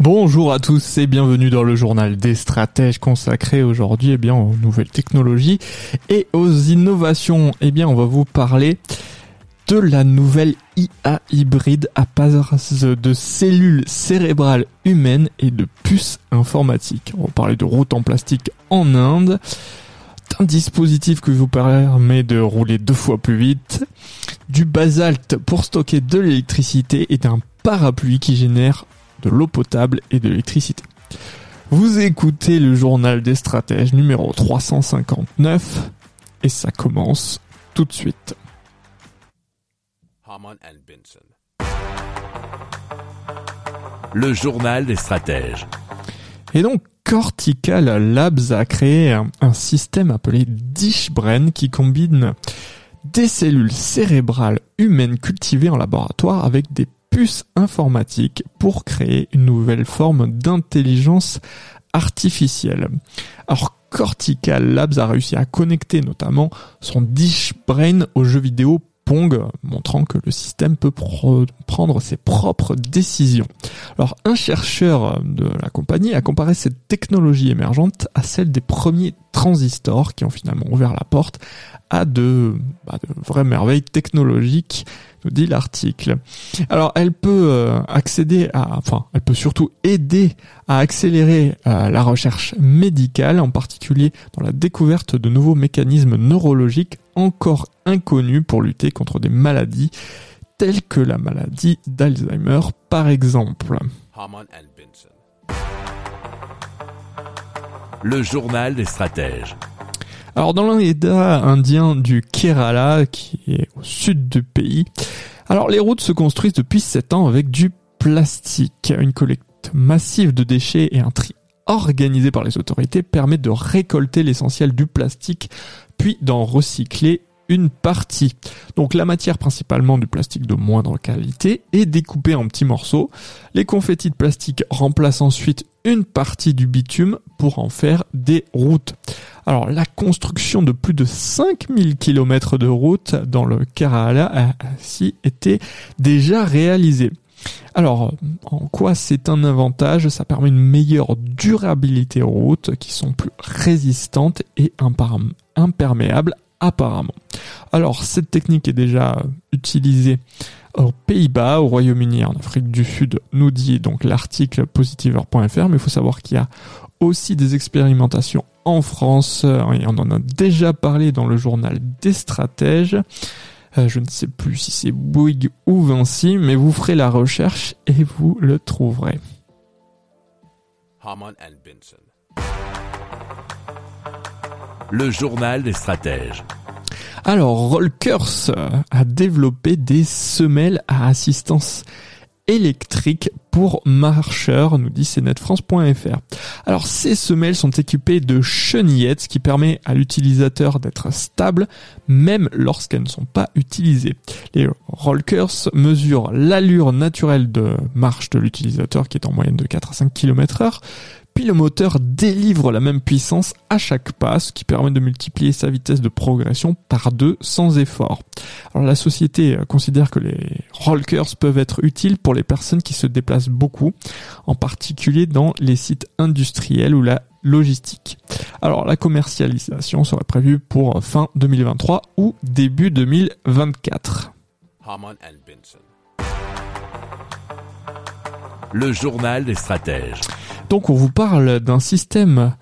Bonjour à tous et bienvenue dans le journal des stratèges consacré aujourd'hui eh bien aux nouvelles technologies et aux innovations. Eh bien, on va vous parler de la nouvelle IA hybride à base de cellules cérébrales humaines et de puces informatiques. On va parler de routes en plastique en Inde, d'un dispositif qui vous permet de rouler deux fois plus vite, du basalte pour stocker de l'électricité et d'un parapluie qui génère de l'eau potable et de l'électricité. Vous écoutez le journal des stratèges numéro 359 et ça commence tout de suite. Le journal des stratèges. Et donc, Cortical Labs a créé un, un système appelé DishBrain qui combine des cellules cérébrales humaines cultivées en laboratoire avec des puces informatiques pour créer une nouvelle forme d'intelligence artificielle. Alors, Cortical Labs a réussi à connecter notamment son DishBrain au jeu vidéo Pong, montrant que le système peut prendre ses propres décisions. Alors, un chercheur de la compagnie a comparé cette technologie émergente à celle des premiers transistors qui ont finalement ouvert la porte à de, bah, vraies merveilles technologiques, nous dit l'article. Alors, elle peut euh, accéder à, enfin, elle peut surtout aider à accélérer euh, la recherche médicale, en particulier dans la découverte de nouveaux mécanismes neurologiques encore inconnus pour lutter contre des maladies telles que la maladie d'Alzheimer, par exemple. Le journal des stratèges. Alors dans l'État indien du Kerala, qui est au sud du pays, alors les routes se construisent depuis 7 ans avec du plastique. Une collecte massive de déchets et un tri organisé par les autorités permet de récolter l'essentiel du plastique, puis d'en recycler une partie. Donc la matière principalement du plastique de moindre qualité est découpée en petits morceaux. Les confettis de plastique remplacent ensuite une partie du bitume pour en faire des routes. Alors la construction de plus de 5000 km de routes dans le Kerala a ainsi été déjà réalisée. Alors, en quoi c'est un avantage? Ça permet une meilleure durabilité aux routes qui sont plus résistantes et imperméables apparemment. Alors, cette technique est déjà utilisée aux Pays-Bas, au Royaume-Uni en Afrique du Sud, nous dit donc l'article positiver.fr, mais il faut savoir qu'il y a aussi des expérimentations en France, euh, et on en a déjà parlé dans le journal des stratèges. Euh, je ne sais plus si c'est Bouygues ou Vinci, mais vous ferez la recherche et vous le trouverez. Le journal des stratèges. Alors, Rollkers euh, a développé des semelles à assistance électrique pour marcheurs, nous dit cnetfrance.fr. Alors, ces semelles sont équipées de chenillettes, qui permet à l'utilisateur d'être stable, même lorsqu'elles ne sont pas utilisées. Les Rollkers mesurent l'allure naturelle de marche de l'utilisateur, qui est en moyenne de 4 à 5 km heure, puis le moteur délivre la même puissance à chaque pas, ce qui permet de multiplier sa vitesse de progression par deux sans effort. Alors la société euh, considère que les rollers peuvent être utiles pour les personnes qui se déplacent beaucoup, en particulier dans les sites industriels ou la logistique. Alors la commercialisation serait prévue pour fin 2023 ou début 2024. Haman and Benson. Le journal des stratèges. Donc on vous parle d'un système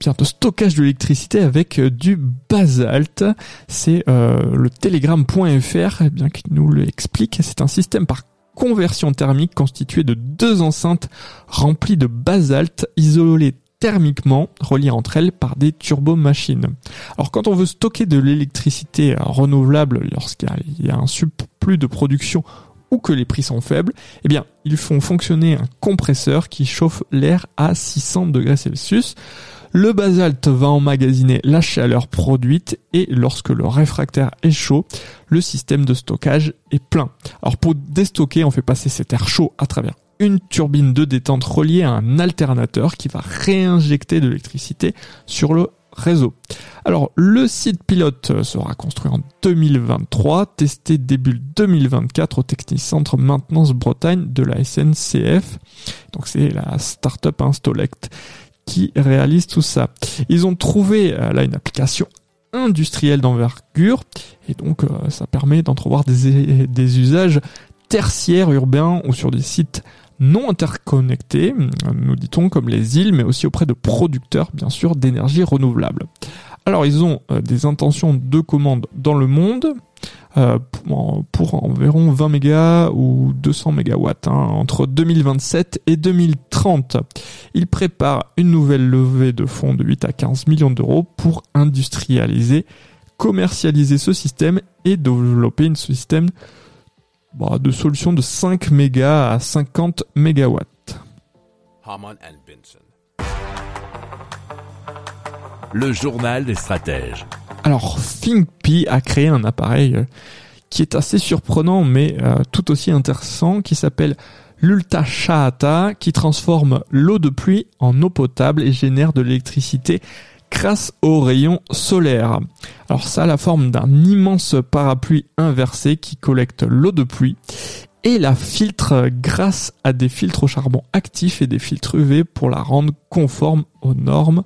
de stockage de l'électricité avec euh, du basalte. C'est euh, le telegram.fr eh bien qui nous l'explique. C'est un système par conversion thermique constitué de deux enceintes remplies de basalte isolées thermiquement reliées entre elles par des turbomachines. Alors quand on veut stocker de l'électricité euh, renouvelable lorsqu'il y a un surplus de production que les prix sont faibles, eh bien, ils font fonctionner un compresseur qui chauffe l'air à 600 degrés Celsius. Le basalte va emmagasiner la chaleur produite et lorsque le réfractaire est chaud, le système de stockage est plein. Alors pour déstocker, on fait passer cet air chaud à travers une turbine de détente reliée à un alternateur qui va réinjecter de l'électricité sur le Alors le site pilote sera construit en 2023, testé début 2024 au Technicentre Maintenance Bretagne de la SNCF. Donc c'est la startup Installect qui réalise tout ça. Ils ont trouvé euh, là une application industrielle d'envergure et donc euh, ça permet d'entrevoir des usages tertiaires urbains ou sur des sites non interconnectés, nous dit-on, comme les îles, mais aussi auprès de producteurs, bien sûr, d'énergie renouvelable. Alors, ils ont euh, des intentions de commande dans le monde, euh, pour, environ 20 mégas ou 200 mégawatts hein, entre 2027 et 2030. Il prépare une nouvelle levée de fonds de 8 à 15 millions d'euros pour industrialiser, commercialiser ce système et développer un système bah, de solutions de 5 mégas à 50 mégawatts. Le journal des stratèges. Alors, ThinkPi a créé un appareil euh, qui est assez surprenant, mais euh, tout aussi intéressant, qui s'appelle l'Ulta qui transforme l'eau de pluie en eau potable et génère de l'électricité grâce aux rayons solaires. Alors ça a la forme d'un immense parapluie inversé qui collecte l'eau de pluie et la filtre grâce à des filtres au charbon actifs et des filtres UV pour la rendre conforme aux normes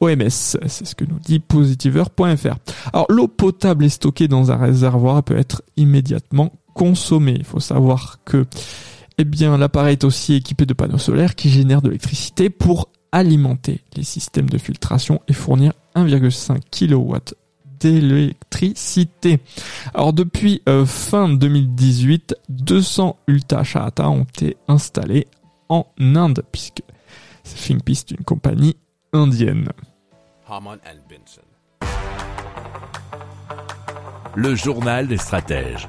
OMS. C'est ce que nous dit positiver.fr. Alors l'eau potable est stockée dans un réservoir et peut être immédiatement consommée. Il faut savoir que eh bien l'appareil est aussi équipé de panneaux solaires qui génèrent de l'électricité pour alimenter les systèmes de filtration et fournir 1,5 kW d'électricité. Alors depuis euh, fin 2018, 200 Ulta Shahata ont été installés en Inde puisque ThinkPi est une compagnie indienne. Le journal des stratèges.